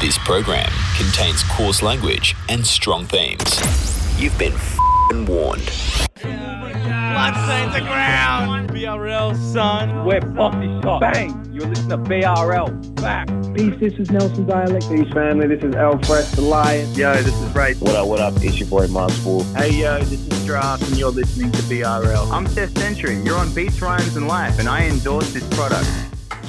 This program contains coarse language and strong themes. You've been f***ing warned. Bloodstains the ground. BRL, son. We're bossy shot. Bang! You're listening to BRL. Back. Peace, this is Nelson Dialect. Peace family, this is L-Fresh the Lion. Yo, this is Ray. What up, what up? It's your boy Monspool. Hey yo, this is Draft and you're listening to BRL. I'm Seth Sentry. You're on Beats, Rhymes and Life and I endorse this product.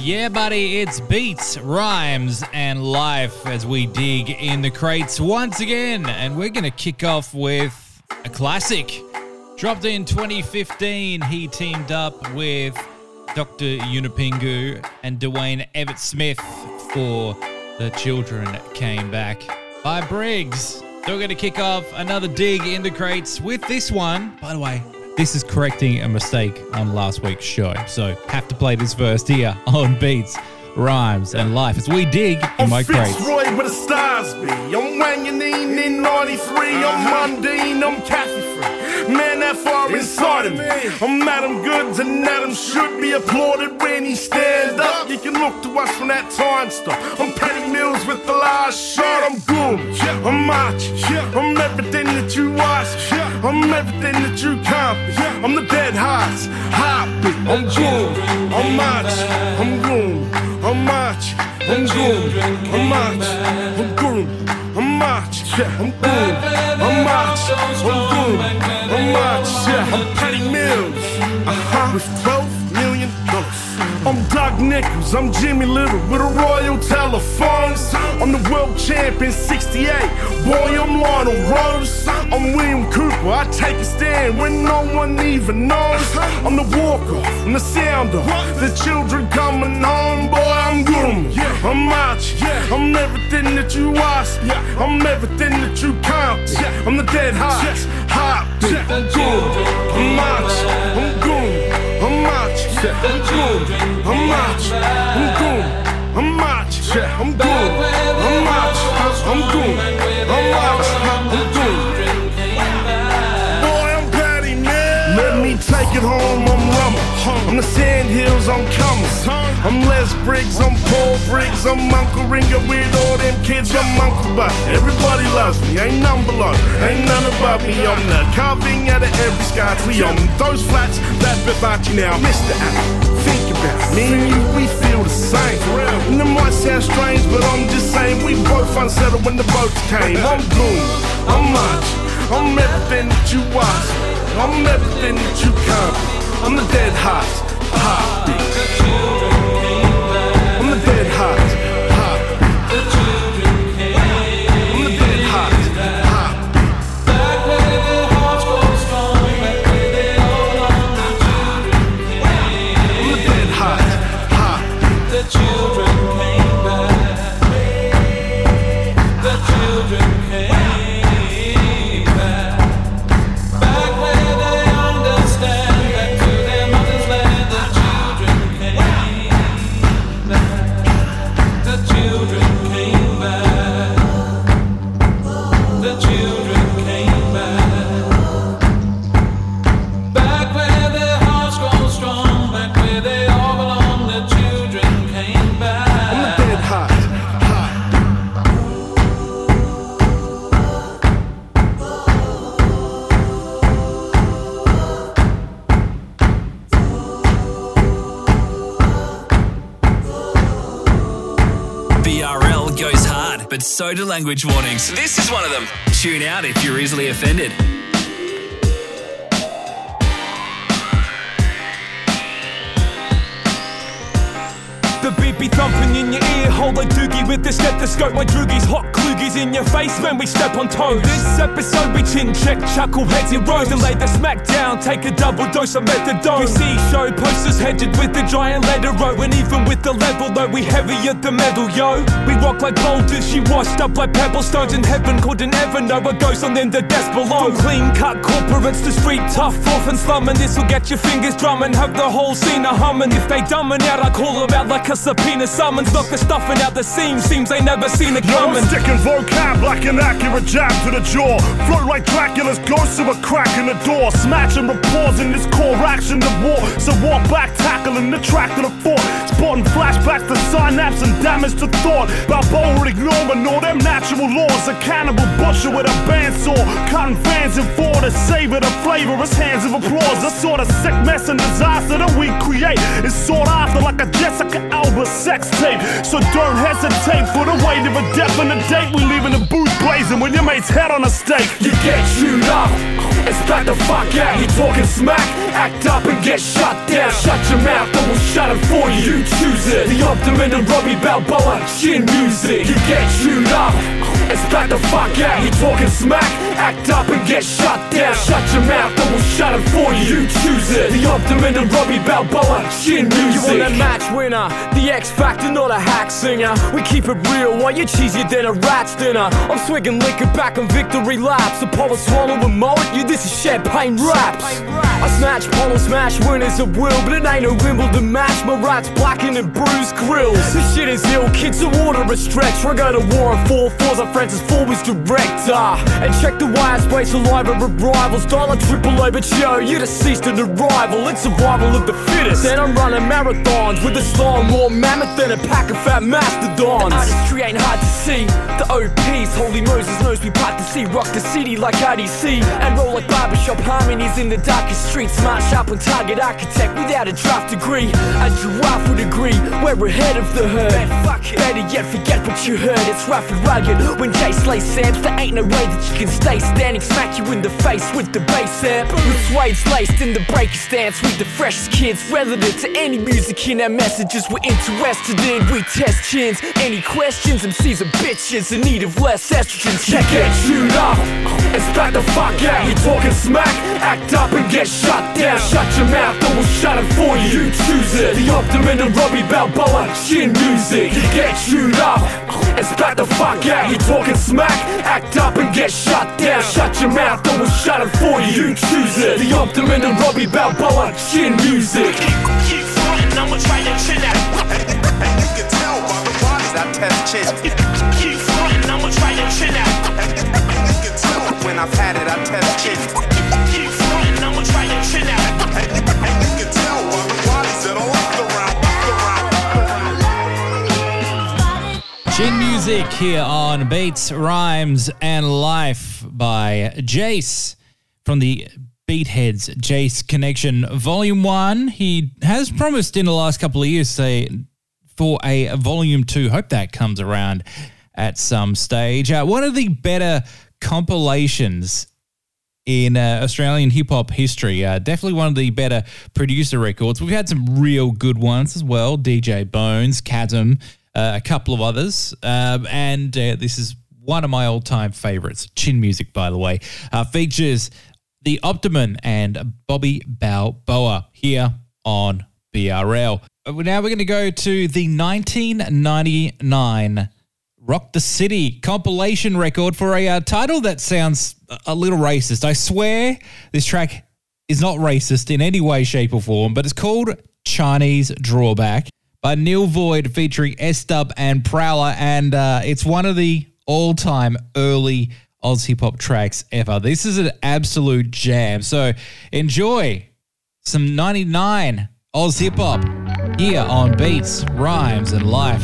Yeah, buddy, it's beats, rhymes, and life as we dig in the crates once again. And we're going to kick off with a classic. Dropped in 2015, he teamed up with Dr. Yunupingu and Dwayne Everett Smith for The Children Came Back by Briggs. So we're going to kick off another dig in the crates with this one. By the way, this is correcting a mistake on last week's show. So have to play this first here on Beats, Rhymes, and Life as we dig in I'm my crates. Fitzroy where the stars be. I'm Wanganine in 93. I'm Mundine, I'm Cathy free. Man, that far inside of me. I'm Adam Goodes and Adam should be applauded when he stand up. You can look to us from that time stuff. I'm Patty Mills with the last shot. I'm good. I'm macho. I'm everything that you ask. I'm everything that you can't be. I'm the dead hearts. Heartbeat. I'm good. I'm macho. I'm good. I'm macho. I'm good. I'm macho. I'm good. I'm macho. I'm good. I'm. I'm good. I'm macho. I'm Patty Mills. Uh-huh. With 12 million dollars. I'm Doug Nicholls, I'm Jimmy Little with a royal telephone. World champion 68. Boy, I'm Lionel Rose. I'm William Cooper. I take a stand when no one even knows. I'm the walk off, I'm the sound off. The children coming home, boy, I'm good. I'm macho. I'm everything that you ask. I'm everything that you can't. I'm the dead hearts. Heartbeat. I'm. I'm macho. I'm good. I'm macho. I'm good. I'm macho. I'm. I'm macho. I'm good. I'm macho. I'm good. I'm macho. I'm good. Boy, I'm Patty man. Let me take it home. I'm rumble. I'm the Sand Hills. I'm coming. I'm Les Briggs. I'm Paul Briggs. I'm Uncle Ringer with all them kids. I'm Uncle Buck. Everybody loves me. Ain't none below. Ain't none above me. I'm the carving out of every sky tree. I'm those flats that Bibachi now. Mr. Apple. Me and you, we feel the same. And it might sound strange, but I'm just saying we both unsettled when the boats came. I'm gloom. I'm much. I'm everything that you want. I'm everything that you can't. I'm the dead heart. Heartbeat. I'm hard, so do language warnings. This is one of them. Tune out if you're easily offended. The beat be thumping in your ear hole like Doogie with the stethoscope. My droogies hot kloogies in your face when we step on toes. This episode we chin check, chuckle heads in rows and lay the smack down. Take a double dose of methadone. You see show posters headed with the giant letter row, and even with the level though we heavier the metal, yo. We rock like boulders, she washed up like pebble stones in heaven. Couldn't ever know what goes on in the death below. From clean cut corporates to street tough, off and slumming. This will get your fingers drumming, have the whole scene a humming. If they dumbing out, I call them out like a subpoena summons. Knock the stuffing out the seams, seems they never seen it Yo, I'm sticking like an accurate jab to the jaw. Float like Dracula's ghost of a crack in the door. Smashing rapport in this core action of war. So walk back, tackling the track to the fort. Sporting flashbacks to synapse and damage to thought. Balboa ignoring all them natural laws. A cannibal butcher with a bandsaw. Cotton fans in four to savor the flavor. His hands of applause. The sort of sick mess and disaster that we create is sought after like a Jessica Alba sex tape. So don't hesitate for the weight of a definite date. We leaving the booth blazing when your mate's head on a stake. You get chewed up and spat the fuck out. You talking smack, act up and get shut down. Shut your mouth, or we'll shut it for you. You choose it. The Optimen and Robbie Balboa, chin music. You get chewed up and spat the fuck out. You talking smack, act up and get shut down. Shut your mouth, or we'll shut it for you. You choose it. The Optimen and Robbie Balboa, chin music. You want a match winner, the X Factor, not a hack singer. We keep it real while you're cheesier than a rat's dinner. I'm swigging liquor back on victory laps. Apollo swallow a mullet, you this is champagne raps. I snatch polo smash winners at will, but it ain't no Wimbledon match. My rat's blackened and bruised grills. This shit is ill, kids the water a stretch. I go to war on four fours, our Francis Ford was director. And check the wire space alive of rivals. Dollar triple yo, you're deceased and arrival. It's survival of the fittest. Then I'm running marathons with a style more mammoth than a pack of fat mastodons. Artistry ain't hard to see. The OPs, Holy Moses knows we part to see. Rock the city like RDC. And roll like barbershop harmonies in the darkest streets. Smart, sharp, and target architect without a draft degree. A giraffe would agree, we're ahead of the herd. Better yet, forget what you heard. It's rough and rugged. When Jay slays Sam's, there ain't no way that you can stay standing. Smack you in the face with the bass amp. With suede's laced in the breaker stance. With the freshest kids, relative to any music in our messages we're interested in. We test chins. Any questions? MCs are bitches in need of less estrogen. Check it, chewed up and spat the fuck out. You talking smack? Act up and get shut down. Shut your mouth, or we'll shut it for you. You choose it. The Optimen and Robbie Balboa, chin music. You get chewed up and spat the fuck out. You talking smack? Act up and get shut down. Shut your mouth, or we'll shut it for you. You choose it. The Optimen and Robbie Balboa, chin music. Keep frontin', I'ma try to chill out. And you can tell by the bodies I test chins. I've had it, I test around. Chin music here on Beats, Rhymes, and Life by Jase from the Beatheads Jase Connection Volume 1. He has promised in the last couple of years say, for a Volume 2. Hope that comes around at some stage. Uh, one of the better compilations in uh, Australian hip hop history. Uh, definitely one of the better producer records. We've had some real good ones as well. DJ Bones, Chasm, uh, a couple of others. Um, and uh, this is one of my all time favorites. Chin Music, by the way. Uh, features the Optimen and Bobby Balboa here on BRL. Now we're going to go to the 1999 Rock the City compilation record for a uh, title that sounds a- little racist. I swear this track is not racist in any way, shape, or form, but it's called Chinese Drawback by Nilvoid featuring S Dub and Prowla, and uh, it's one of the all time early Oz hip hop tracks ever. This is an absolute jam. So enjoy some 99 Oz hip hop here on Beats, Rhymes, and Life.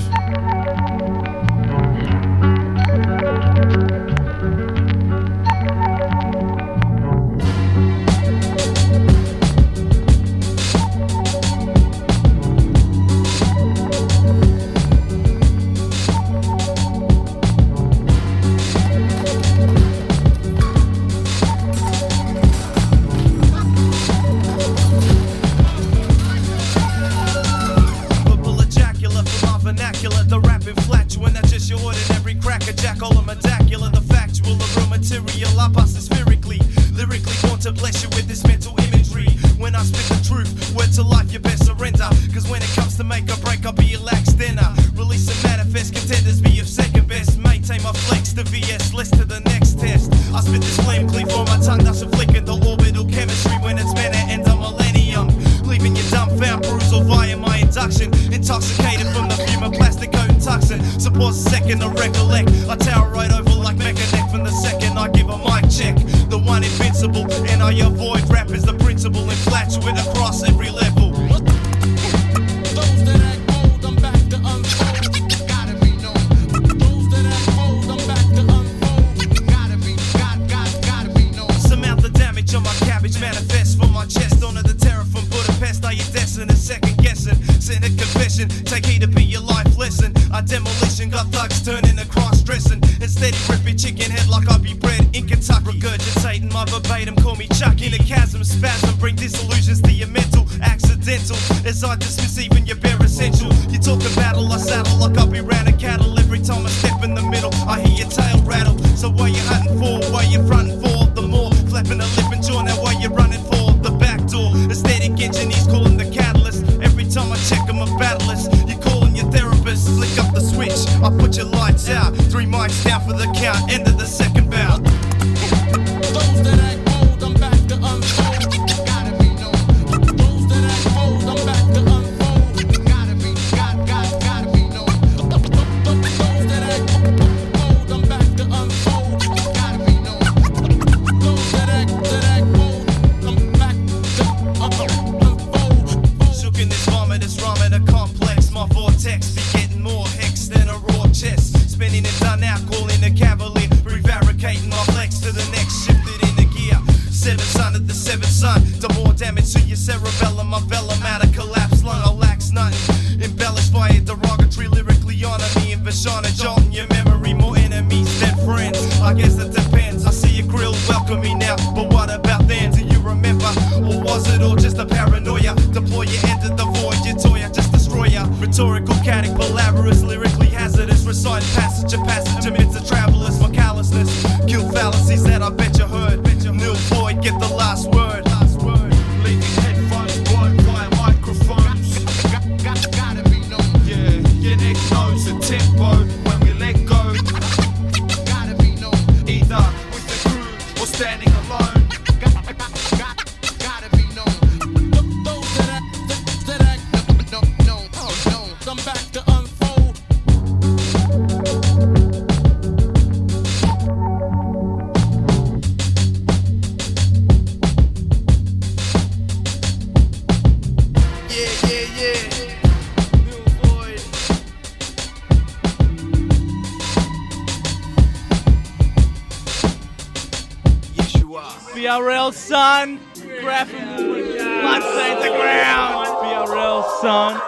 BRL son. Graphing yeah. Once yeah. the ground. BRL son.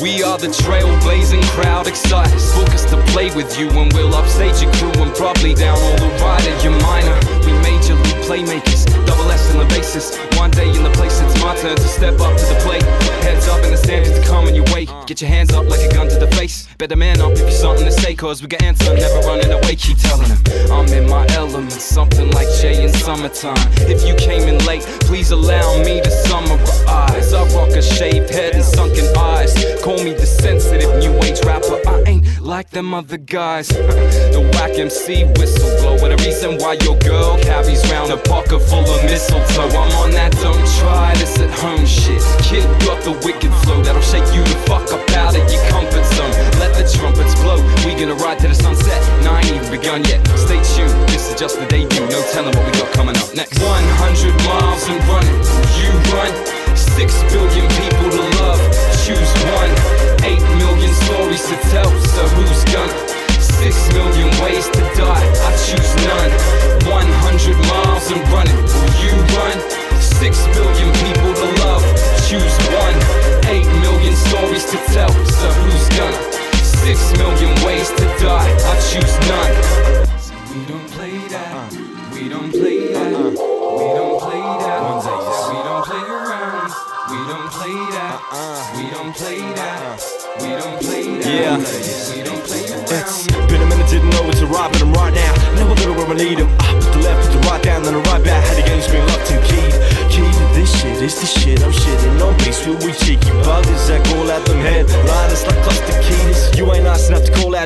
We are the trailblazing crowd, excited, focused to play with you, and we'll upstage your crew and probably down all the rider. You're minor, we majorly playmakers adolescent oasis. One day in the place, it's my turn to step up to the plate. Heads up in the stands to coming. your way. Get your hands up like a gun to the face. Better man up if you something to say, cause we got answer, never running away. Keep telling him I'm in my element, something like Jay in summertime. If you came in late, please allow me to summarize. I rock a shaved head and sunken eyes. Call me the sensitive new age rapper. I ain't like them other guys. the whack MC whistle blow, the reason why your girl cabbies round a pocket full of mistletoe. I'm on that don't try this at home shit. Kid got the wicked flow that'll shake you the fuck up out of your comfort zone. Let the trumpets blow. We gonna ride to the sunset. Now I ain't even begun yet. Stay tuned. This is just the debut. No telling what we got coming up next. 100 miles and running. You run. Six billion people to love. Choose one. Eight million stories to tell. So who's gonna? Six million ways to die, I choose none. 100 miles and running, will you run? Six billion people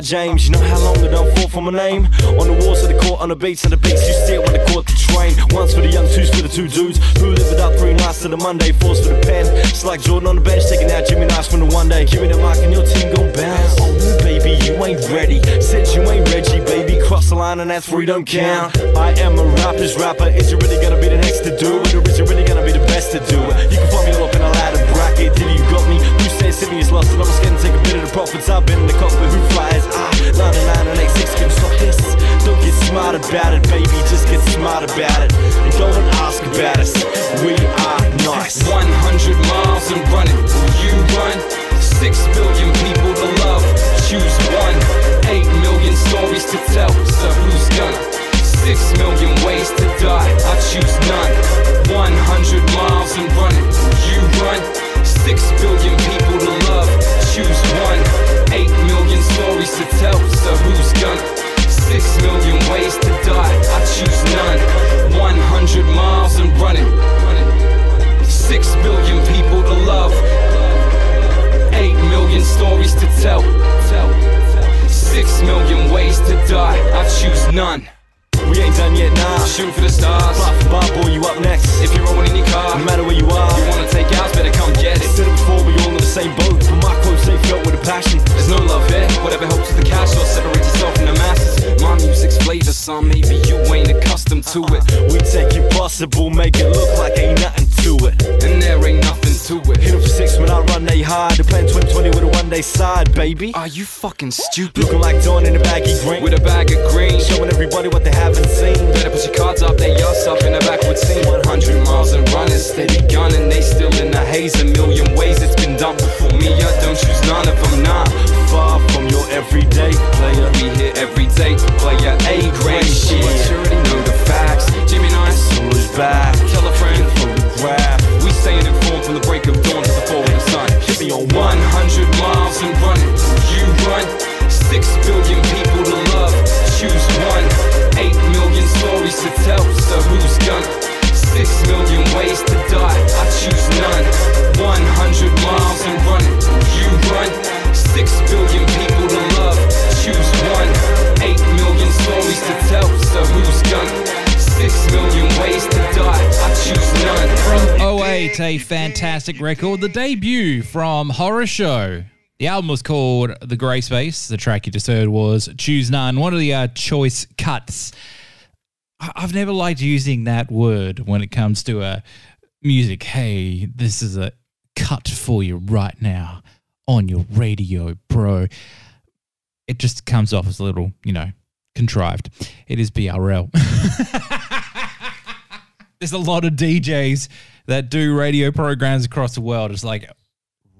James. You know how long I don't fall for my name? On the walls of the court, on the beats, and the beats you see it when the court the train. Once for the young, two's for the two dudes who live it up three nights to the Monday, fours for the pen. It's like Jordan on the bench, taking out Jimmy Nice from the one day. Give me the mic and your team gon' bounce. Oh, baby, you ain't ready. Said you ain't Reggie, baby. Cross the line and that's three don't count. I am a rapper's rapper. Is you really gonna be the next to do it? Or is you really gonna be the best to do it? You can find me all up in a ladder bracket till you got me. You say Sydney is lost and I'm to take a bit of the profits. I've been in the cockpit, who flies? Ah, 99 and 86 can stop this. Don't get smart about it, baby. Just get smart about it. And don't ask about us. We are nice. 100 miles and running. Will you run? Six billion people to love. Choose one. Eight million stories to tell. So who's gonna? Six million ways to die. I choose none. 100 miles and running. You run? Six billion people to love. Choose one. Eight million stories to tell. So who's gonna? Six million ways to die. I choose none. 100 miles and running. Six billion people to love. Eight million stories to tell. Six million ways to die. I choose none. Passion. There's no love here. Whatever helps with the cash or separate yourself from the masses. My music's flavor, son. Maybe you ain't accustomed to it. We take impossible, make it look like ain't nothing to it. And there ain't nothing to it. Hit for six when I run, they hide. They're playing 2020 with a one day side, baby. Are you fucking stupid? Looking like Don in a baggy green. With a bag of green. Showing everybody what they haven't seen. Better put your cards up, they us up in the backward scene. 100 miles and running, steady gunning. They still in the haze. A million ways it's been done before me. I don't choose none of them, nah. Far from your everyday player. We here every day, player A grade shit. You already know the facts. Jimmy Nice, Solo's back. Photograph. We staying informed from the break of dawn to the fall of the sun. Me on 100 miles and running. You run. Six billion people to love. Choose one. Eight million stories to tell. So who's gonna? Six million ways to die. I choose none. 100 miles and running. You run. Six billion people to love. Choose one. Eight million stories to tell. So who's gonna? Six million ways to die. I choose none. From 08, a fantastic record. The debut from Horrorshow. The album was called The Grey Space. The track you just heard was Choose None, one of the uh, choice cuts. I- I've never liked using that word when it comes to uh, music. Hey, this is a cut for you right now on your radio, bro. It just comes off as a little, you know, contrived. It is BRL. There's a lot of DJs that do radio programs across the world. It's like,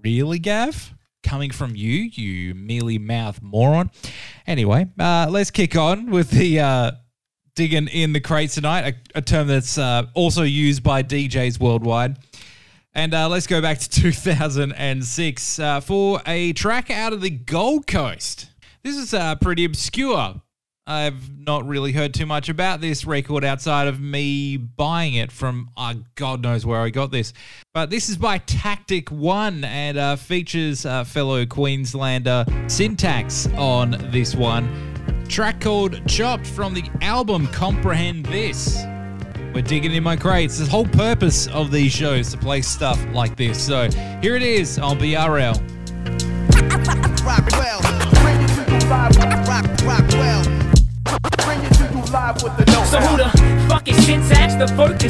really, Gav? Coming from you, you mealy mouth moron. Anyway, uh, let's kick on with the uh, digging in the crates tonight, a, a term that's uh, also used by DJs worldwide. And uh, let's go back to 2006 uh, for a track out of the Gold Coast. This is uh, pretty obscure. I've not really heard too much about this record outside of me buying it from uh, God knows where I got this. But this is by Tactic One and uh, features uh, fellow Queenslander Syntax on this one. Track called Chopped from the album Comprehend This. We're digging in my crates. The whole purpose of these shows to play stuff like this. So here it is on BRL. Rock well, live with the know So who the fuck is syntax? The focus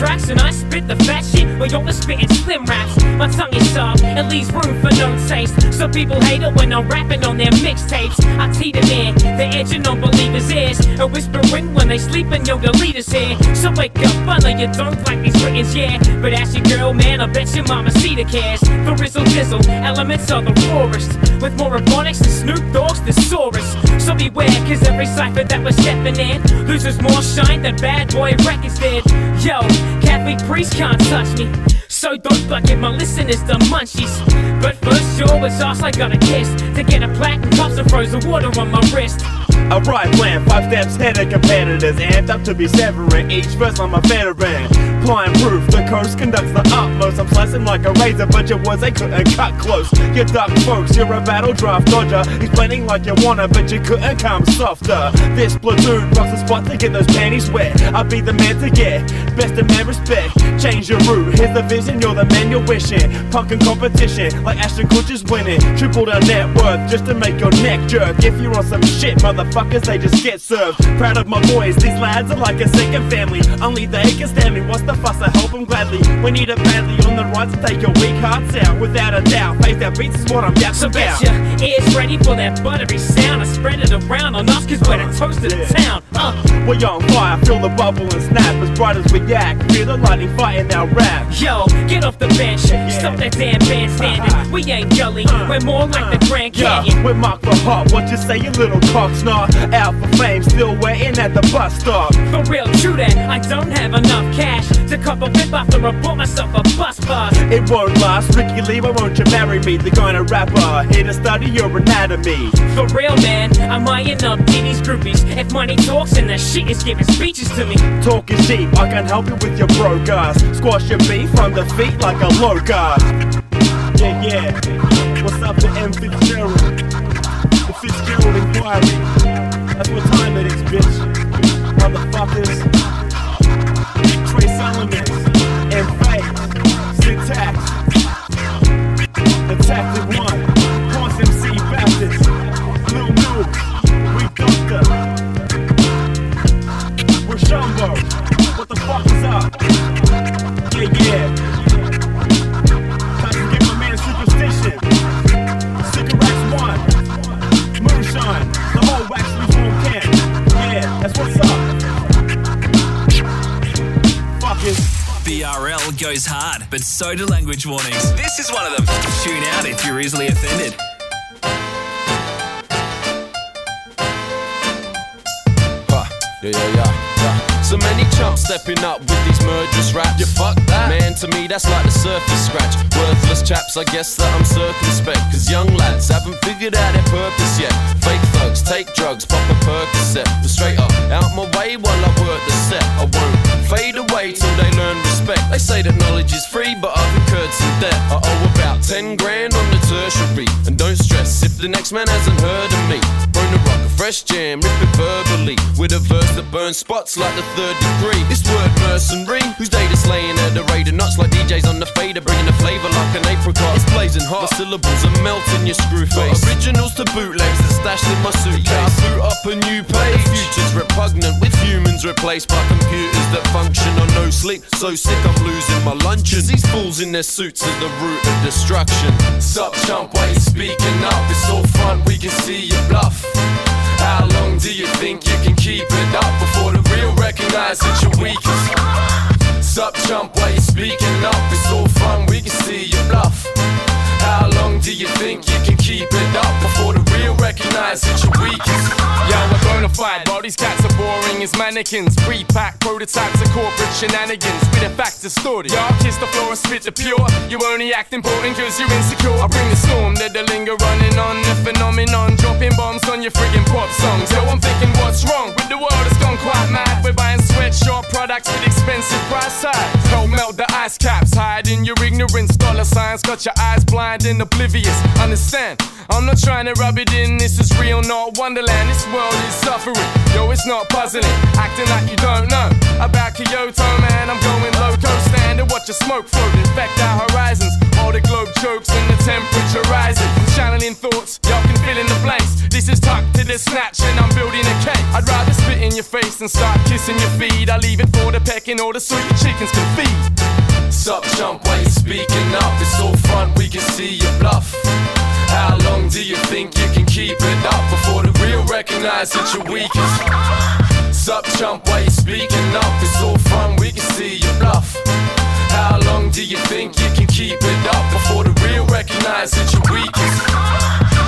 tracks and I spit the fat shit while you're spitting slim raps. My tongue is sharp and leaves room for no taste. So people hate it when I'm rapping on their mixtapes. I teed it in, the edge of non-believers' ears. A whispering when they sleep and yo, the leaders here. So wake up, I know you don't like these writtens, yeah. But ask your girl, man, I bet your mama see the cares. For Rizzle Dizzle, elements of the rawest. With more ebonics than Snoop Dogg's thesaurus. So beware, cause every cipher that we're stepping in loses more shine than bad boy records did. Yo, Catholic priest can't touch me. So don't fuck bucket my listeners the munchies. But first, sure, it's us I gotta kiss to get a and cups of frozen water on my wrist. A right plan, five steps ahead of competitors. Amped up to be severing each verse I'm a veteran. Blind proof, the coast conducts the utmost. I'm slicing like a razor, but your words they couldn't cut close. You duck folks, you're a battle draft dodger. Explaining like you wanna, but you couldn't come softer. This platoon rocks the spot to get those panties wet. I'll be the man to get best of man respect. Change your route, here's the vision, you're the man you're wishing. Punkin' competition, like Ashton Kutcher's winning. Triple the net worth just to make your neck jerk. If you're on some shit, motherfuckers, they just get served. Proud of my boys, these lads are like a second family. Only they can stand me. What's the fuss? I help them gladly. We need it badly on the right to take your weak hearts out. Without a doubt, faith that beats is what I'm down So about. get your ears ready for that buttery sound. I spread it around on us cause we're the toast of the town. Uh. We're on fire, feel the bubble and snap as bright as we yak. Feel the lightning fighting our rap. Yo, get off the bench. Stop that damn bandstanding. We ain't gully, we're more like the Grand Yeah, Canyon. we're marked for hot. What you say, you little cock snot? Out for fame, still waiting at the bus stop. For real, true that. I don't have enough cash to cover whip after I bought myself a bus pass. It won't last. Ricki-Lee, why won't you marry me? The kind of rapper here to study your anatomy. For real, man, I'm eyeing up these groupies. If money talks and the shit is giving speeches to me. Talking sheep, I can help you with your broke ass. Squash your beef on the feet like a locust. Yeah, yeah. What's up to M. Fitzgerald? The Fitzgerald Inquiry. That's what time it is, bitch. Motherfuckers. Trace elements. Hard, but so do language warnings. This is one of them. Tune out if you're easily offended. Huh. Yeah, yeah, yeah, yeah. So many chumps stepping up with these murderous raps. You fuck that. Man, to me, that's like the surface scratch. Worthless chaps, I guess that I'm circumspect. Cause young lads haven't figured out their purpose yet. Fake thugs, take drugs, pop a Percocet. But straight up, out my way while I work the set. I won't fade away till they learn respect. They say that knowledge is free, but I've incurred some debt. I owe about 10 grand on the tertiary. And don't stress if the next man hasn't heard of me. Bring the rock, a fresh jam, rip it verbally. With a verse that burns spots like the third degree. This word mercenary, whose data slaying at the rate of nuts like DJs on the fader, bringing the flavor like an apricot. It's blazing hot, my syllables are melting your screw face. Originals to bootlegs that stashed in my suitcase. Yeah, I boot up a new page. The future's repugnant with humans replaced by computers that function on no sleep. So sick I'm losing my luncheon. These fools in their suits are the root of destruction. Sup chump, why you speaking up? It's all front, we can see your bluff. How long do you think you can keep it up before the real recognize that you're weakest? Sup chump, why you speaking up? It's all fun, we can see your bluff. How long do you think you can keep it up before the real recognize that you're weakest? Yo, we're fide, while these cats are boring as mannequins. Pre-packed prototypes of corporate shenanigans. With a fact distorted. Y'all kiss the floor and spit the pure. You only act important cause you're insecure. I bring the storm, let the linger running on the phenomenon. Dropping bombs on your friggin' pop songs. Yo, I'm thinking what's wrong with the world? It's gone quite mad. We're buying sweatshop products with expensive price tags. Help melt the ice caps, hide in your ignorance. Dollar signs got your eyes blind and oblivious. Understand? I'm not trying to rub it in. This is real, not Wonderland. This world is suffering. Yo, it's not puzzling. Acting like you don't know about Kyoto, man. I'm going loco. Stand and watch the smoke float, infect our horizons. All the globe chokes and the temperature. I'm channeling thoughts, y'all can fill in the blanks. This is tucked to the snatch, and I'm building a cake. I'd rather spit in your face than start kissing your feet. I leave it for the pecking order so your chickens can feed. Sup chump, why you speaking up? It's all front, we can see your bluff. How long do you think you can keep it up before the real recognize that you're weakest? Sup chump, why you speaking up? It's all front, we can see your bluff. How long do you think you can keep it up before the real recognize that you're weakest?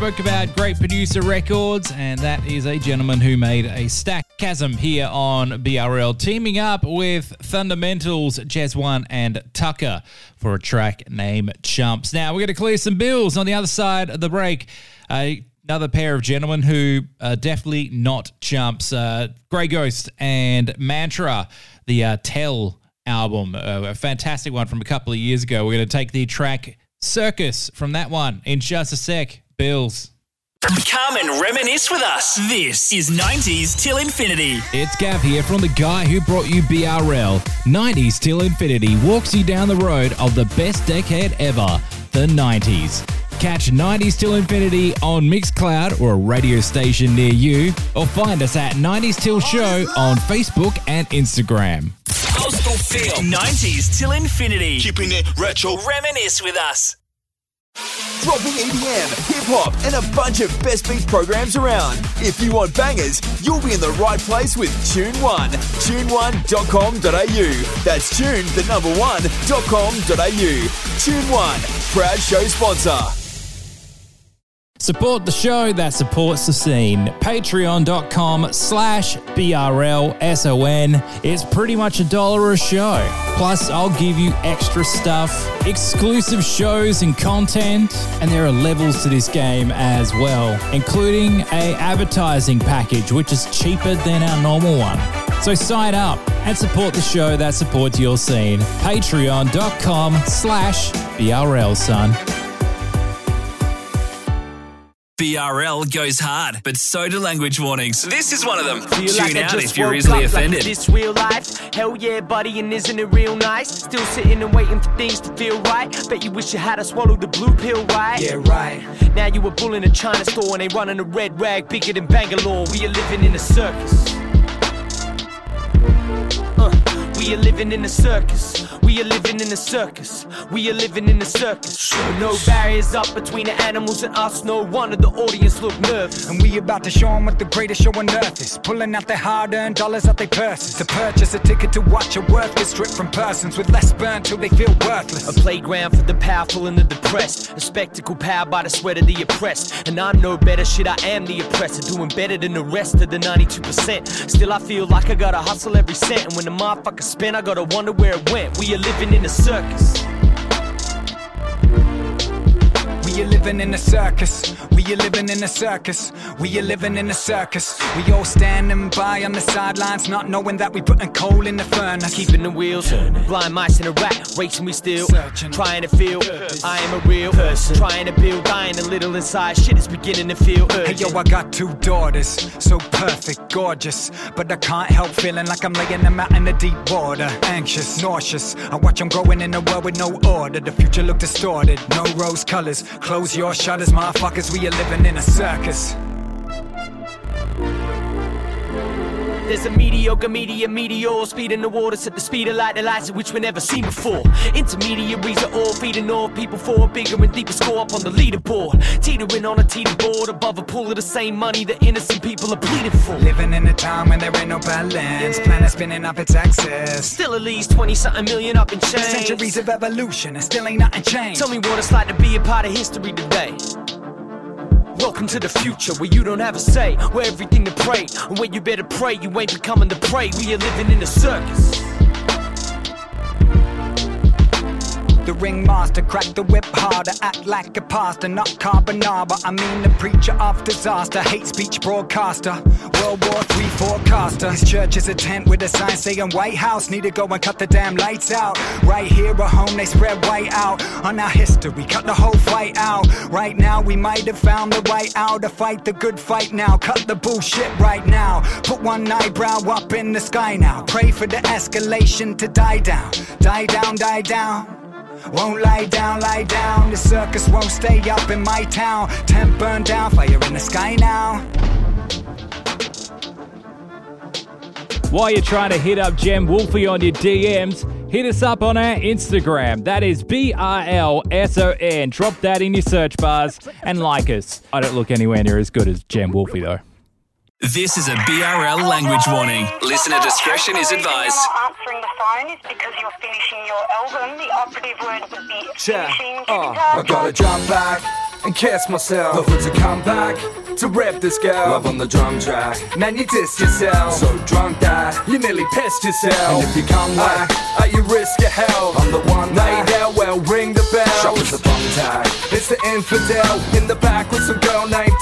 Spoke about Great Producer Records, and that is a gentleman who made a stack chasm here on BRL, teaming up with Fundamentals, Jeswon, and Tuka for a track named Chumps. Now, we're going to clear some bills on the other side of the break. Uh, another pair of gentlemen who are definitely not chumps uh, Grey Ghost and Mantra, the uh, Tell album, uh, a fantastic one from a couple of years ago. We're going to take the track Circus from that one in just a sec. Bills. Come and reminisce with us. This is 90s till infinity. It's Gav here from the guy who brought you BRL. 90s till infinity walks you down the road of the best decade ever, the 90s. Catch 90s till infinity on Mixcloud or a radio station near you, or find us at 90s till show on Facebook and Instagram. Old school feel. 90s till infinity. Keeping it retro. Reminisce with us. Dropping EDM, hip hop, and a bunch of best beat programs around. If you want bangers, you'll be in the right place with Tune One. Tune1.com.au. That's tune the number one.com.au. Tune One, proud show sponsor. Support the show that supports the scene. Patreon.com slash BRLSON. It's pretty much a dollar a show. Plus, I'll give you extra stuff, exclusive shows and content, and there are levels to this game as well, including a advertising package, which is cheaper than our normal one. So sign up and support the show that supports your scene. Patreon.com slash BRL, son. BRL goes hard, but so do language warnings. This is one of them. Tune like out if you're woke easily up, like, offended. is this real life? Hell yeah, buddy, and isn't it real nice? Still sitting and waiting for things to feel right. Bet you wish you had to swallow the blue pill, right? Yeah, right. Now you a bull in a China store and they running a red rag bigger than Bangalore. We are living in a circus. Uh, we are living in a circus. We are living in a circus. We are living in a circus. No barriers up between the animals and us. No wonder the audience look nervous. And we about to show 'em what the greatest show on earth is. Pulling out their hard earned dollars out their purses. To purchase a ticket to watch a worth get stripped from persons with less burn till they feel worthless. A playground for the powerful and the depressed. A spectacle powered by the sweat of the oppressed. And I'm no better shit, I am the oppressor. Doing better than the rest of the 92%. Still, I feel like I gotta hustle every cent. And when the motherfucker spin, I gotta wonder where it went. We are living in a circus. We are living in a circus. We are living in a circus. We are living in a circus. We all standing by on the sidelines, not knowing that we're putting coal in the furnace. Keeping the wheels turning. Blind mice in a rat, racing we still. Trying to feel I am a real person. Trying to build, dying a little inside. Shit is beginning to feel urgent. Hey yo, I got two daughters, so perfect, gorgeous. But I can't help feeling like I'm laying them out in the deep water. Anxious, nauseous. I watch them growing in a world with no order. The future look distorted, no rose colors. Close your shutters, motherfuckers. We are living in a circus. There's a mediocre media meteor speeding the waters at the speed of light, the lights which we never seen before. Intermediaries are all feeding off people for a bigger and deeper score up on the leaderboard. Teetering on a teeter board above a pool of the same money that innocent people are pleading for. Living in a time when there ain't no balance. Planet spinning up its axis. Still at least 20 something million up in change. Centuries of evolution and still ain't nothing changed. Tell me what it's like to be a part of history today. Welcome to the future where you don't have a say, where everything to pray, and where you better pray you ain't becoming the prey. We are living in a circus. The ringmaster cracked the whip harder, act like a pastor, not carbonara. I mean the preacher of disaster, hate speech broadcaster, World War III forecaster. His church is a tent with a sign saying White House, need to go and cut the damn lights out. Right here at home, they spread white out on our history, cut the whole fight out. Right now, we might have found the right out to fight the good fight now. Cut the bullshit right now. Put one eyebrow up in the sky now. Pray for the escalation to die down, die down, die down. Won't lie down, lie down. The circus won't stay up in my town. Tent burned down, fire in the sky now. While you're trying to hit up Jem Wolfie on your DMs, hit us up on our Instagram. That is B R L S O N. Drop that in your search bars and like us. I don't look anywhere near as good as Jem Wolfie though. This is a BRL language warning. Listener discretion is advised. Answering the phone is because you're finishing your album. The operative word would be Yeah. finishing. Uh, I gotta jump back. and catch myself. The hood's a comeback to rap this girl. Love on the drum track. Man, you diss yourself. So drunk that you nearly pissed yourself. And if you come back, at your risk of hell, I'm the one laid out. Well, ring the bell. Shop with the bum tag. It's the infidel in the back with some named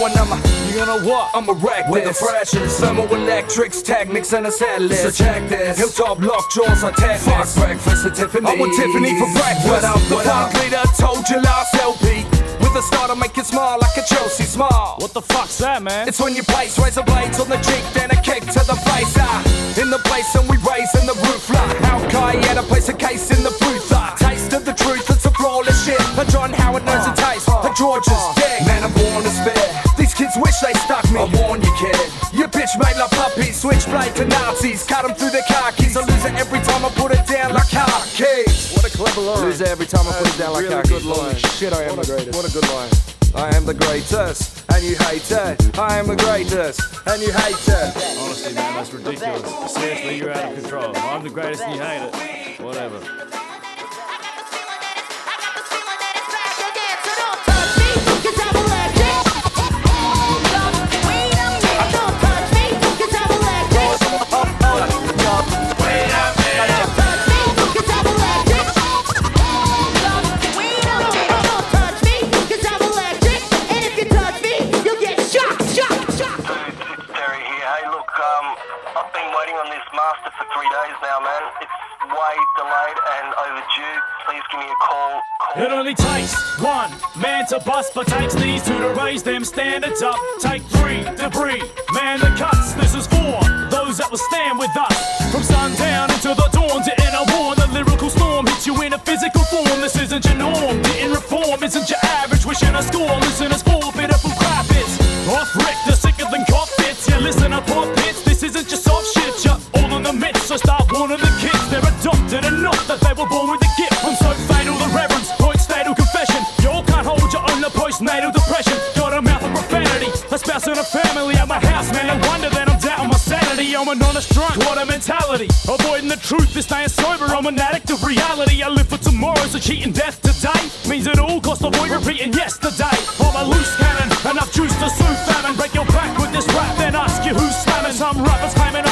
When I'm a, you know what? I'm a wreck with the freshest thermoelectrics, techniques, and a set list. So check this. Hilltop lockjaws, I tech Fuck breakfast at Tiffany. I want Tiffany for breakfast. When I'm the funk leader, told you last LP. With a star to make you smile like a Chelsea smile. What the fuck's that, man? It's when you place razor blades on the cheek, then a kick to the face. Ah, in the place and we raising the roof like Al Qaeda place a case in the booth. Ah, taste of the truth, it's a flawless shit. And John Howard knows the taste. Like George's dick. Man, I'm born to spit. These kids wish they stuck me. I warn you, kid. Your bitch made like puppies, switchblade to Nazis. Cut them through the car keys. I lose it every time I put it down like car keys. What a clever line. Lose it every time I put it down like really car good keys. line. Shit, I am What the greatest. what a good line. I am the greatest, and you hate it. I am the greatest, and you hate it. Honestly, man, that's ridiculous. Seriously, you're out of control. I'm the greatest and you hate it. Whatever. Way delayed and overdue. Please give me a call. It only takes one man to bust, but takes these two to raise them standards up. Take three debris, man the cuts. This is for those that will stand with us. From sundown until the dawn to enter war. The lyrical storm hits you in a physical form. This isn't your norm. Getting reform isn't your average. Wishing a score. Listeners What a mentality. Avoiding the truth is staying sober. I'm an addict of reality. I live for tomorrow, so cheating death today means it all cost avoid repeating yesterday. I'm a loose cannon. Enough juice to soothe famine. Break your back with this rap, then ask you who's slamming. Some rappers claiming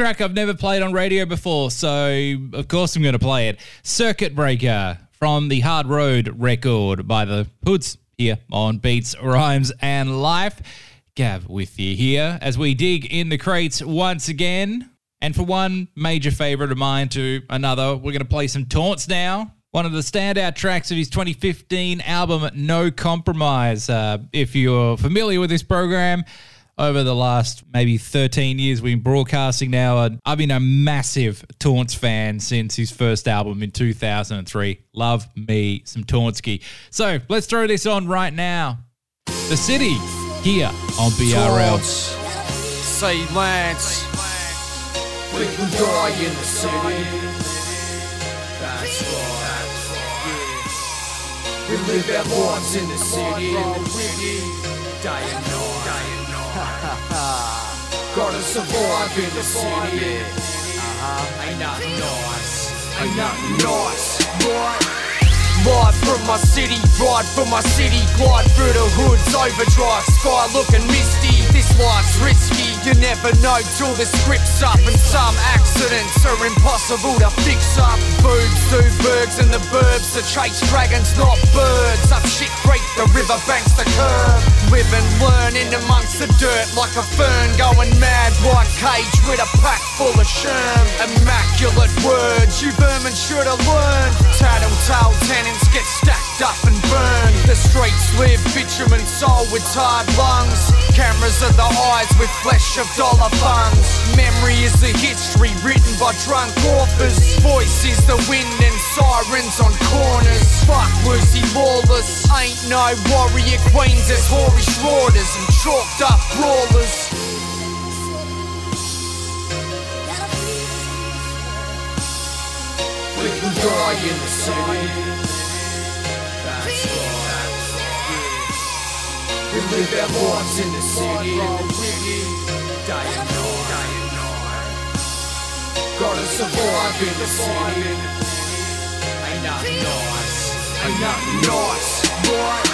track I've never played on radio before, so of course I'm going to play it. Circuit Breaker from the Hard Road record by the Hoods here on Beats, Rhymes, and Life. Gav with you here as we dig in the crates once again. And for one major favorite of mine to another, we're going to play some Tornts now. One of the standout tracks of his 2015 album, No Compromise. Uh, if you're familiar with this program, over the last maybe 13 years we've been broadcasting now. Uh, I've been a massive Tornts fan since his first album in 2003. Love me some Tauntski. So let's throw this on right now. The City here on BRL. Say Lance. We can die in the city. That's right. We live our lives in the city. Day and night. Gotta survive in the city. Uh-huh. Ain't nothing nice. Ain't nothing nice. Right. Live from my city, ride from my city, glide through the hoods, overdrive, sky looking misty. This life's risky, you never know till the script's up, and some accidents are impossible to fix up. Boobs do bergs and the burbs to chase dragons, not birds. Up shit creek, the riverbanks, the curb. Live and learn in amongst the dirt like a fern, going mad, white cage with a pack full of sherm. Immaculate words, you vermin should have learned. Tattletale tenants get stacked up and burn. The streets live bitumen soul with tired lungs. Cameras are the eyes with flesh of dollar funds. Memory is the history written by drunk authors. Voice is the wind and sirens on corners. fuck he lawless? Ain't no warrior queens, there's whorish marauders and chalked up brawlers. We can die in the city. We live our lives in the city. Day and night. Gotta survive in the city. Ain't nothing nice. Ain't nothing nice. Right.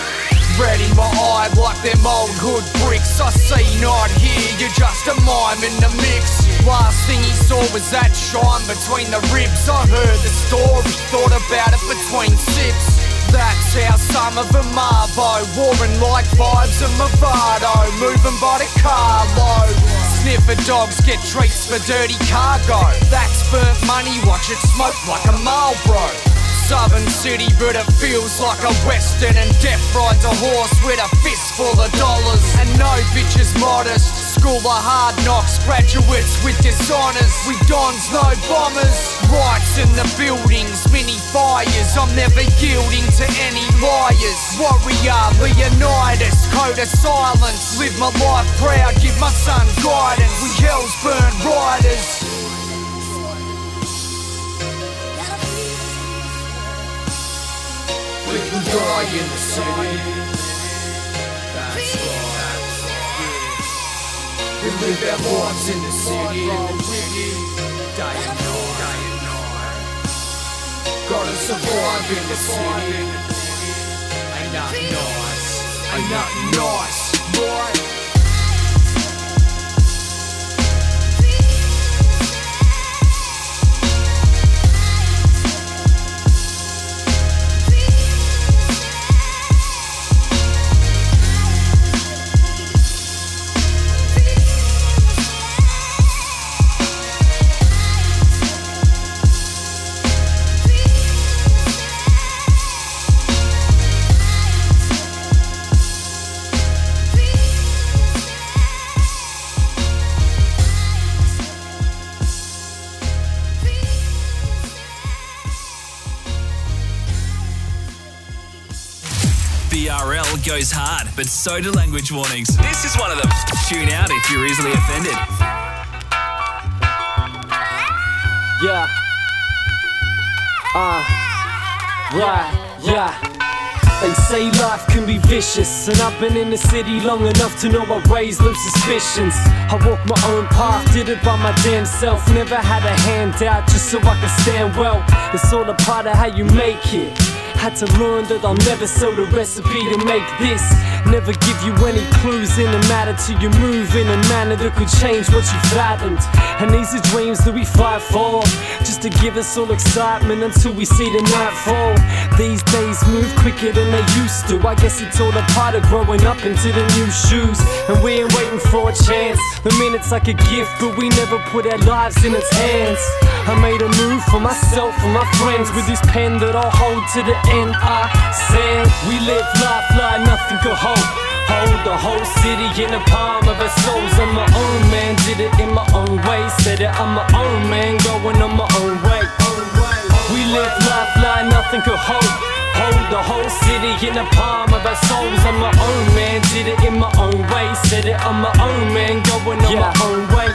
Ready my eye like them old hood bricks. I see not here, you're just a mime in the mix. Last thing he saw was that shine between the ribs. I heard the story, thought about it between sips. That's how some of them are, though. Warring like vibes of Movado, moving by the carload. Sniffer dogs get treats for dirty cargo. That's burnt money, watch it smoke like a Marlboro. Southern city, but it feels like a western. And death rides a horse with a fistful of dollars. And no bitch is modest. School of hard knocks, graduates with dishonors. We dons, no bombers. Rights in the buildings, mini fires. I'm never yielding to any liars. Warrior, Leonidas, code of silence. Live my life proud, give my son guidance. We hell's burn riders. We can die in the city. That's right. Live our lives in the city. And night. Gotta survive in the city. Ain't not nice. Ain't not nice. Right. Goes hard, but so do language warnings. This is one of them. Tune out if you're easily offended. Yeah. Uh. Right. Yeah. They say life can be vicious, and I've been in the city long enough to know I raised no suspicions. I walk my own path, did it by my damn self. Never had a handout just so I could stand well. It's all a part of how you make it. Had to learn that I'll never sell the recipe to make this. Never give you any clues in the matter till you move in a manner that could change what you fathomed. And these are dreams that we fight for, just to give us all excitement until we see the night fall. These days move quicker than they used to. I guess it's all a part of growing up into the new shoes. And we ain't waiting for a chance. The minute's like a gift, but we never put our lives in its hands. I made a move for myself and my friends with this pen that I'll hold to the end. I said, We live life like nothing could hold. Hold the whole city in the palm of our souls. I'm my own man, did it in my own way. Said it, I'm my own man, going on my own way. We live life like nothing could hold. Hold the whole city in the palm of our souls. I'm my own man, did it in my own way. Said it, I'm my own man, going on my own way.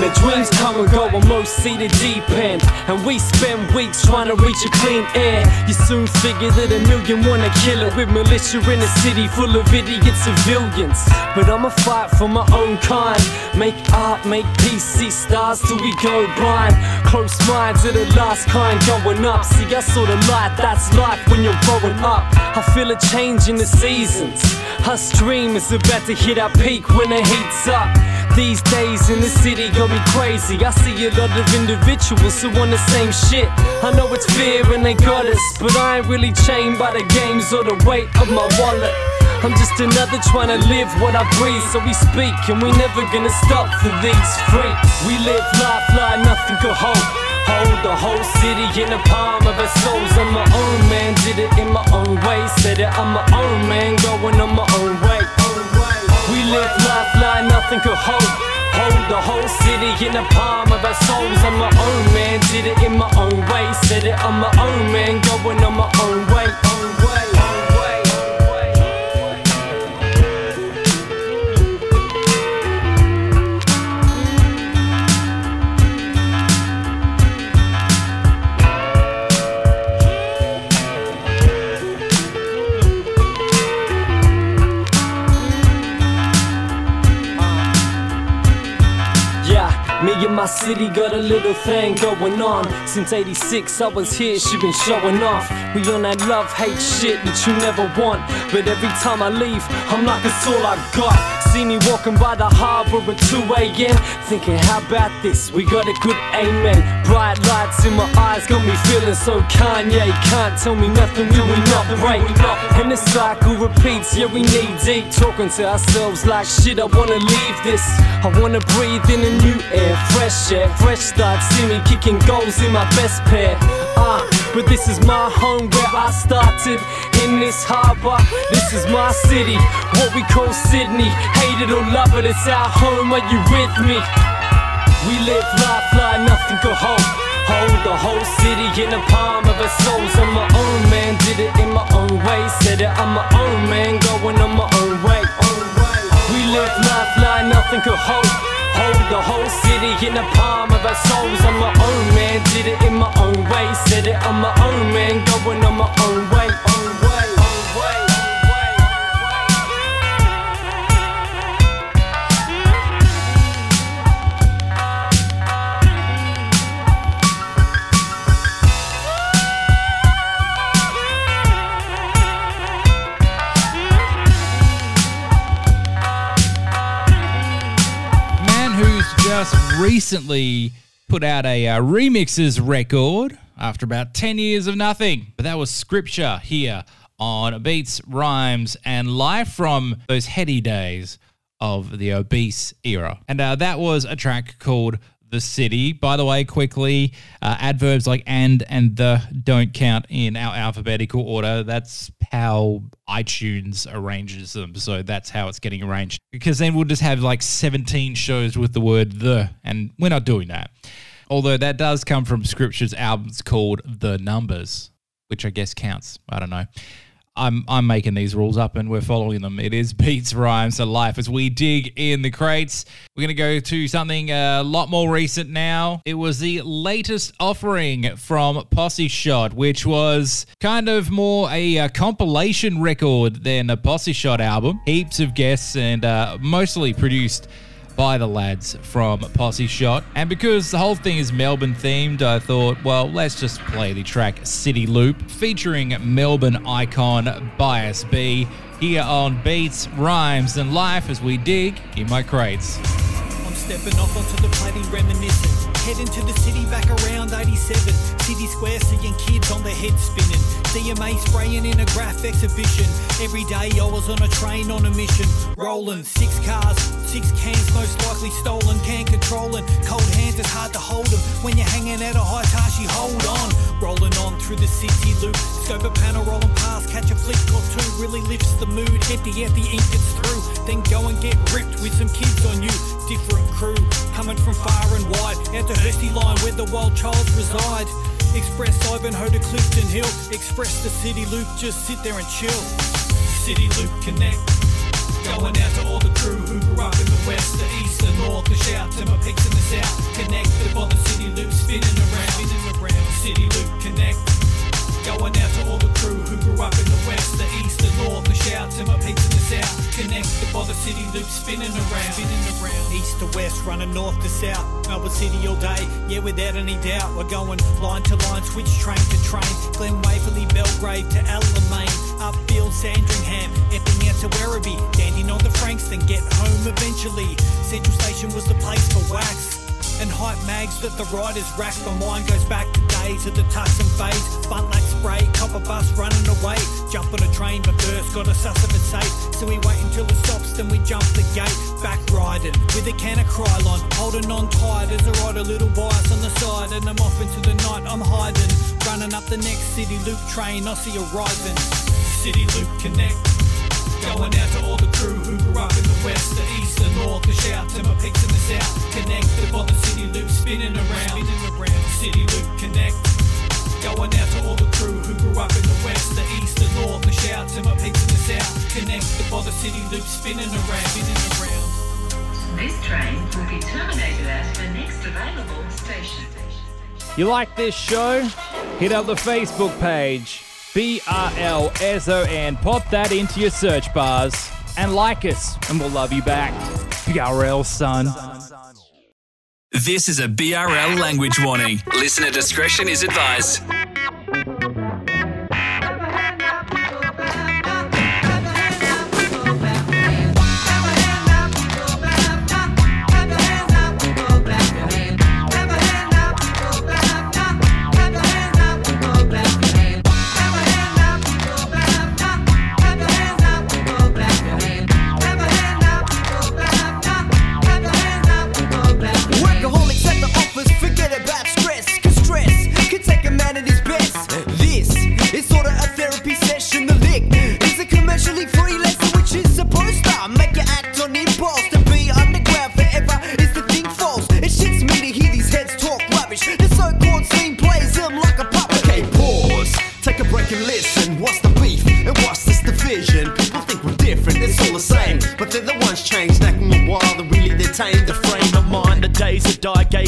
My dreams come and go, I most see the deep end. And we spend weeks trying to reach a clean air. You soon figure that a million wanna kill it with militia in a city full of idiot civilians. But I'ma fight for my own kind. Make art, make peace, see stars till we go blind. Close minds are the last kind going up. See, I saw the light, that's life when you're growing up. I feel a change in the seasons. Us is about to hit our peak when the heat's up. These days in the city got me crazy. I see a lot of individuals who want the same shit. I know it's fear and they got us, but I ain't really chained by the games or the weight of my wallet. I'm just another trying to live what I breathe, so we speak and we never gonna stop for these freaks. We live life like nothing could hold. Hold the whole city in the palm of our souls. I'm my own man, did it in my own way. Said it, I'm my own man, going on my own way. We live life like nothing could hold. Hold the whole city in the palm of our souls. I'm my own man, did it in my own way. Said it, I'm my own man, going on my own way. My city got a little thing going on. Since 86, I was here, she been showing off. We on that love hate shit that you never want. But every time I leave, I'm like, it's all I got. See me walking by the harbor at 2 a.m. Thinking, how about this? We got a good amen. Bright in my eyes got me feeling so Kanye. Can't tell me nothing, we will not break. And the cycle repeats, yeah, we need deep. Talking to ourselves like shit, I wanna leave this. I wanna breathe in a new air, fresh air, fresh start. See me kicking goals in my best pair. Uh, but this is my home where I started in this harbor. This is my city, what we call Sydney. Hate it or love it, it's our home. Are you with me? We live life like nothing could hold. Hold the whole city in the palm of our souls. I'm my own man, did it in my own way. Said it, I'm my own man, going on my own way. We live life like nothing could hold. Hold the whole city in the palm of our souls. I'm my own man, did it in my own way. Said it, I'm my own man, going on my. Own way, just recently put out a uh, remixes record after about 10 years of nothing. But that was Skryptcha here on Beats, Rhymes, and Life from those heady days of the obese era. And uh, that was a track called The City. By the way, quickly, uh, adverbs like and and the don't count in our alphabetical order. That's how iTunes arranges them. So that's how it's getting arranged. Because then we'll just have like 17 shows with the word the, and we're not doing that. Although that does come from Skryptcha's albums called The Numbers, which I guess counts. I don't know. I'm I'm making these rules up and we're following them. It is Beats Rhymes to Life as we dig in the crates. We're gonna go to something a lot more recent now. It was the latest offering from Posseshot, which was kind of more a, uh compilation record than a Posseshot album. Heaps of guests and uh, mostly produced by the lads from Posseshot. And because the whole thing is Melbourne themed, I thought, well, let's just play the track City Loop featuring Melbourne icon Bias B here on Beats, Rhymes, and Life as we dig in my crates. I'm stepping off onto the plating, reminiscing. Heading to the city back around 87. City Square, seeing kids on their heads spinning. DMA spraying in a graph exhibition. Every day I was on a train on a mission. Rolling six cars, six cans, most likely stolen. Can controlling. Cold hands, it's hard to hold them. When you're hanging at a high tashi, hold on. Rolling on through the city loop. Scope a panel rolling past, catch a flick or two. Really lifts the mood. Empty out the ink gets through. Then go and get ripped with some kids on you. Different crew coming from far and wide. Out to Hursty Line where the wild childs reside. Express Ivanhoe to Clifton Hill. Express the city loop, just sit there and chill. City Loop Connect. Going out to all the crew who grew up in the west, the east, the north, the shout to my peaks in the south. Connected on the city loop, spinning around, spinning around. City Loop Connect. Going out to all the crew who grew up in the west, the east, the north, the shout to my peaks in the city loop, spinning around, spinning around. East to west, running north to south. Melbourne City all day, yeah, without any doubt. We're going line to line, switch train to train. Glen Waverley, Belgrave to Alamein. Upfield, Sandringham, Epping out to Werribee. Dandy on the Frankston, get home eventually. Central Station was the place for wax. And hype mags that the riders rack. My mind goes back to days of the tucks and fades. Bunt like spray, copper bus running away. Jump on a train, but first gotta suss if it's safe. So we wait until it stops, then we jump the gate. Back riding with a can of Krylon. Holding on tight as I ride a little bias on the side. And I'm off into the night, I'm hiding. Running up the next city loop train, I see a rising. City Loop Connect. Going out to all the crew who grew up in the west, the east, the north, the shout to my peaks in the south. Connected by the city loop, spinning around, spinning around. City Loop Connect. Going out to all the crew who grew up in the west, the east, the north, the shout to my peaks in the south. Connected by the city loop, spinning around, spinning around. This train will be terminated at the next available station. You like this show? Hit up the Facebook page, BRLSON. Pop that into your search bars and like us, and we'll love you back. BRL, son. This is a BRL language warning. Listener discretion is advised.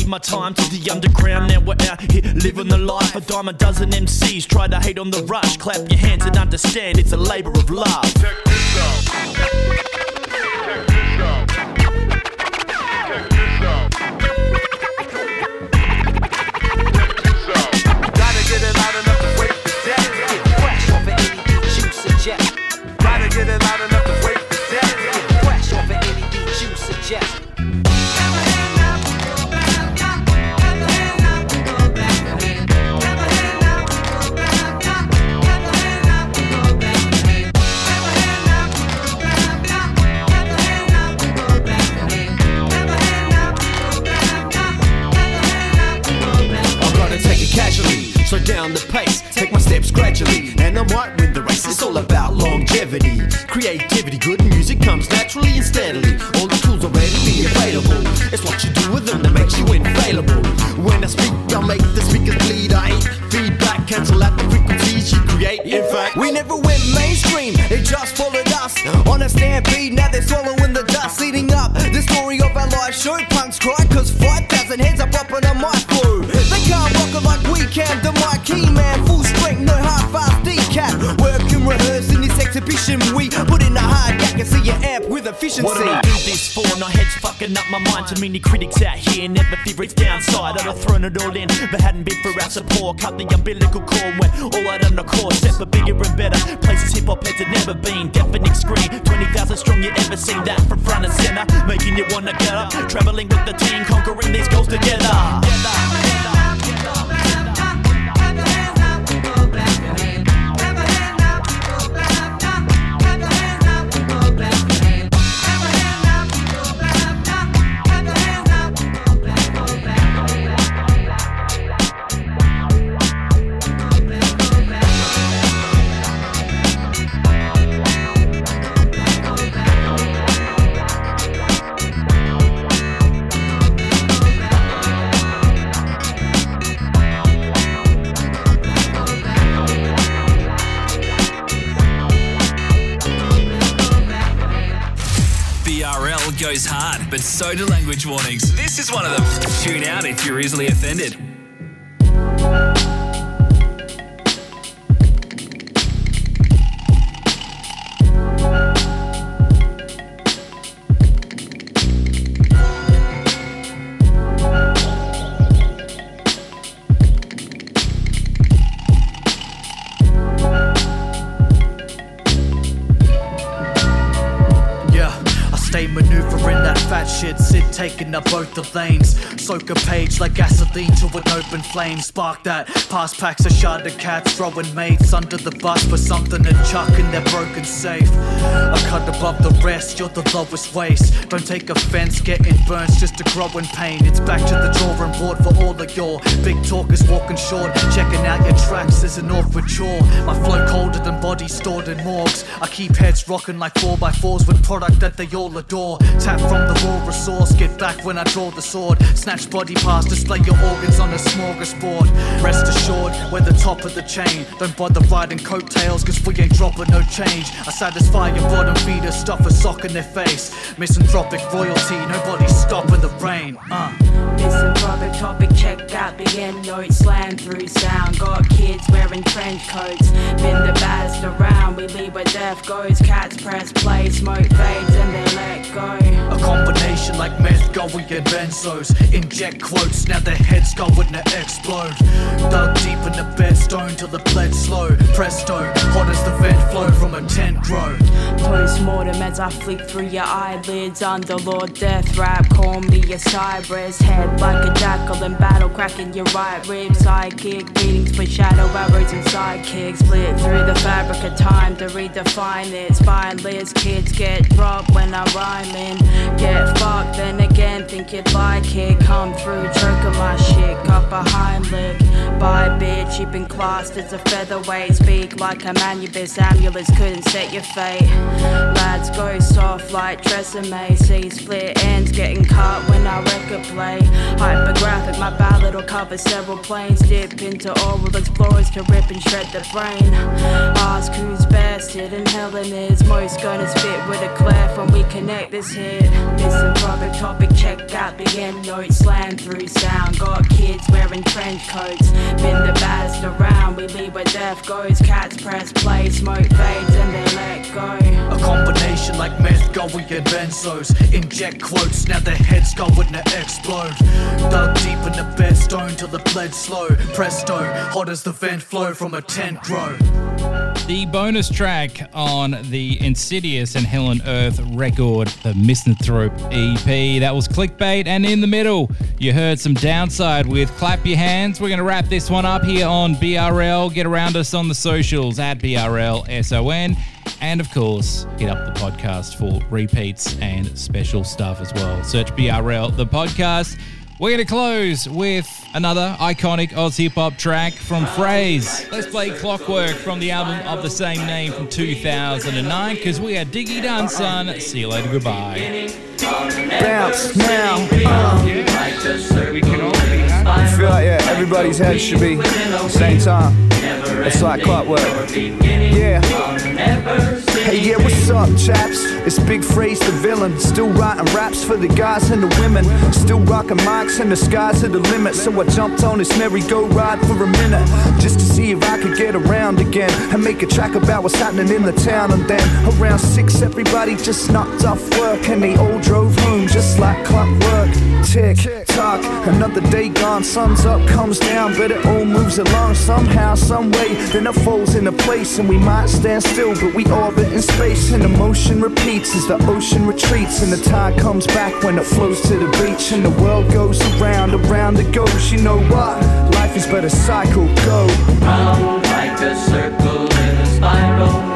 Gave my time to the underground, now we're out here living the life. A dime a dozen MCs try to hate on the rush. Clap your hands and understand it's a labor of love. Gotta exhibition. We put in a hard yak and see your amp with efficiency. What do I do this for? No heads fucking up my mind. Too many critics out here, never fear its downside. I'd have thrown it all in, but hadn't been for our support. Cut the umbilical cord, went all out on the course. Set for bigger and better places hip hop heads had never been. Deafening screen, 20,000 strong, you ever seen that from front and center? Making you wanna get up, traveling with the team, conquering these goals together. BRL goes hard, but so do language warnings. This is one of them. Tune out if you're easily offended. Up both the lanes. Soak a page like an open flame. Spark that, pass packs of shard of cats, throwing mates under the bus for something to chuck in their broken safe. I cut above the rest, you're the lowest waste. Don't take offense, getting burns just to grow in pain. It's back to the drawing board for all of your big talkers walking short. Checking out your tracks is an awkward chore. My flow colder than bodies stored in morgues. I keep heads rocking like 4x4s with product that they all adore. Tap from the raw resource, get back when I draw the sword. Snatch body parts, display your organs on a smorgasbord. Rest assured, we're the top of the chain. Don't bother riding coattails, cause we ain't dropping no change. I satisfy your bottom feeder, stuff a sock in their face. Misanthropic royalty, nobody's stopping the rain. Uh. Misanthropic topic, check out the end note, slam through sound. Got kids wearing trench coats, been the baddest around. We leave where death goes, cats press play, smoke fades and they let go. A combination like meth going and benzos. Inject quotes, now their heads go going to explode. Dug deep in the bed, stone till the bled slow. Presto, hot as the vent flow from a tent grow. Post-mortem as I flick through your eyelids Under Lord Death Rap, call me a Cyrus Head like a jackal in battle, cracking your right rib Sidekick, beatings for shadow arrows and sidekicks. Split through the fabric of time to redefine it. Spineless kids get dropped when I'm rhyming. Get fucked, then again think you'd like it. Come through, choking my shit, behind lick Bye bitch, you've been classed as a featherweight. Speak like a man, your best amulets. Couldn't set your fate. Lads go soft like Tresemme See split ends getting cut when I record play Hypergraphic, my ballad will cover several planes. Dip into oral explorers to rip and shred the brain. Ask who's best, hidden Helen is Most gonna spit with a clef when we connect this hit. Misanthropic topic, check out the end notes Slam through sound, got kids wearing trench coats Been the baddest around, we leave where death goes Cats press play, smoke fades and they let go A combination like meth going and benzos. Inject quotes, now their heads going to explode. Dug deep in the bed, stone till the bled slow. Presto, hot as the vent flow from a tent grow. The bonus track on the Insideus and Helen Earth record, the Misanthrope EP, that was Clique Bait. And in the middle, you heard some Downsyde with Clap Your Hands. We're going to wrap this one up here on BRL. Get around us on the socials at BRLSON. And of course, hit up the podcast for repeats and special stuff as well. Search BRL, the podcast. We're going to close with another iconic Oz hip hop track from Phrase. Let's play Clockwork from the album of the same name from 2009 because we are Diggy Done, son. See you later. Goodbye. Bounce now. Uh. We can all be I feel like yeah, everybody's head should be same time. It's like clockwork. Yeah. Hey, yeah, what's up, chaps? It's Big Phrase the villain. Still writing raps for the guys and the women. Still rocking mics and the skies are the limit. So I jumped on this merry-go-ride for a minute. Just to see if I could get around again. And make a track about what's happening in the town. And then around six, everybody just knocked off work. And they all drove home just like clockwork. Tick, tock, another day gone. Sun's up, comes down, but it all moves along somehow, some way. Then it falls into place, and we might stand still, but we orbit in space. And the motion repeats as the ocean retreats, and the tide comes back when it flows to the beach. And the world goes around, around it goes. You know what? Life is but a cycle. Go round like a circle in a spiral,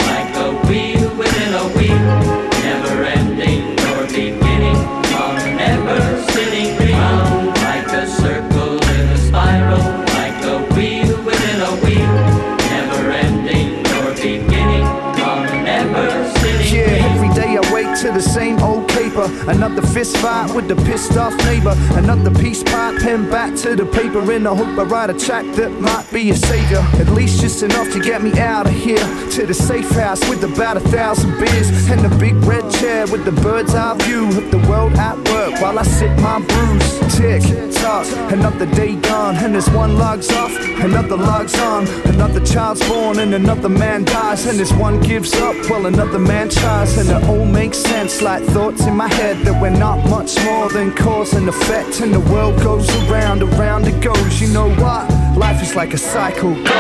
the same old caper. Another fist fight with the pissed off neighbor. Another piece pipe pen back to the paper in the hope I write a track that might be a savior. At least just enough to get me out of here to the safe house with about a thousand beers and the big red chair with the bird's eye view of the world at work while I sip my brews. Tick tock, another day gone and this one logs off, another logs on, another child's born and another man dies and this one gives up while another man tries and it all makes sense like thoughts in my head that we're not much more than cause and effect and the world goes around, around it goes. You know what? Life is like a cycle. Go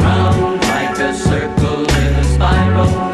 round like a circle in a spiral,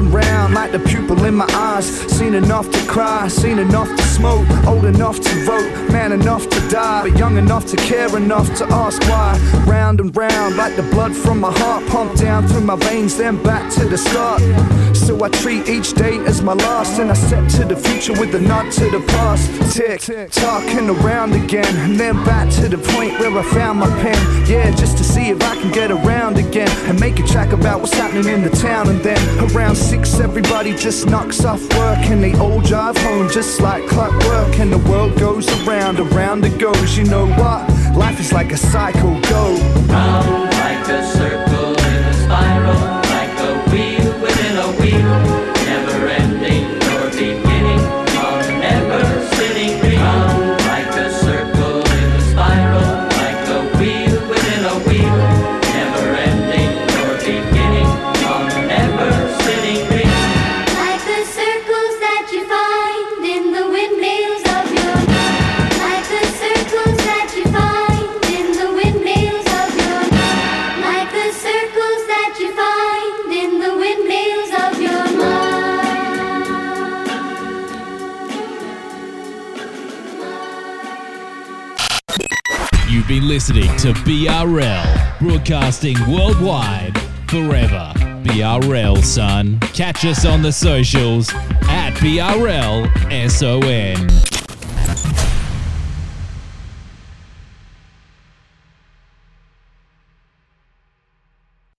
round like the pupil in my eyes. Seen enough to cry, seen enough to smoke, old enough to vote, man enough to die, but young enough to care enough to ask why. Round and round like the blood from my heart pumped down through my veins, then back to the start. So I treat each day as my last, and I step to the future with a nod to the past. Tick, talking around again, and then back to the point where I found my pen. Yeah, just to see if I can get around again and make a track about what's happening in the town. And then around six, everybody just knocks off work and they all drive home just like clock. Clockwork and the world goes around, around it goes. You know what? Life is like a cycle, go round like a listening to BRL, broadcasting worldwide forever. BRL, son. Catch us on the socials at BRL SON.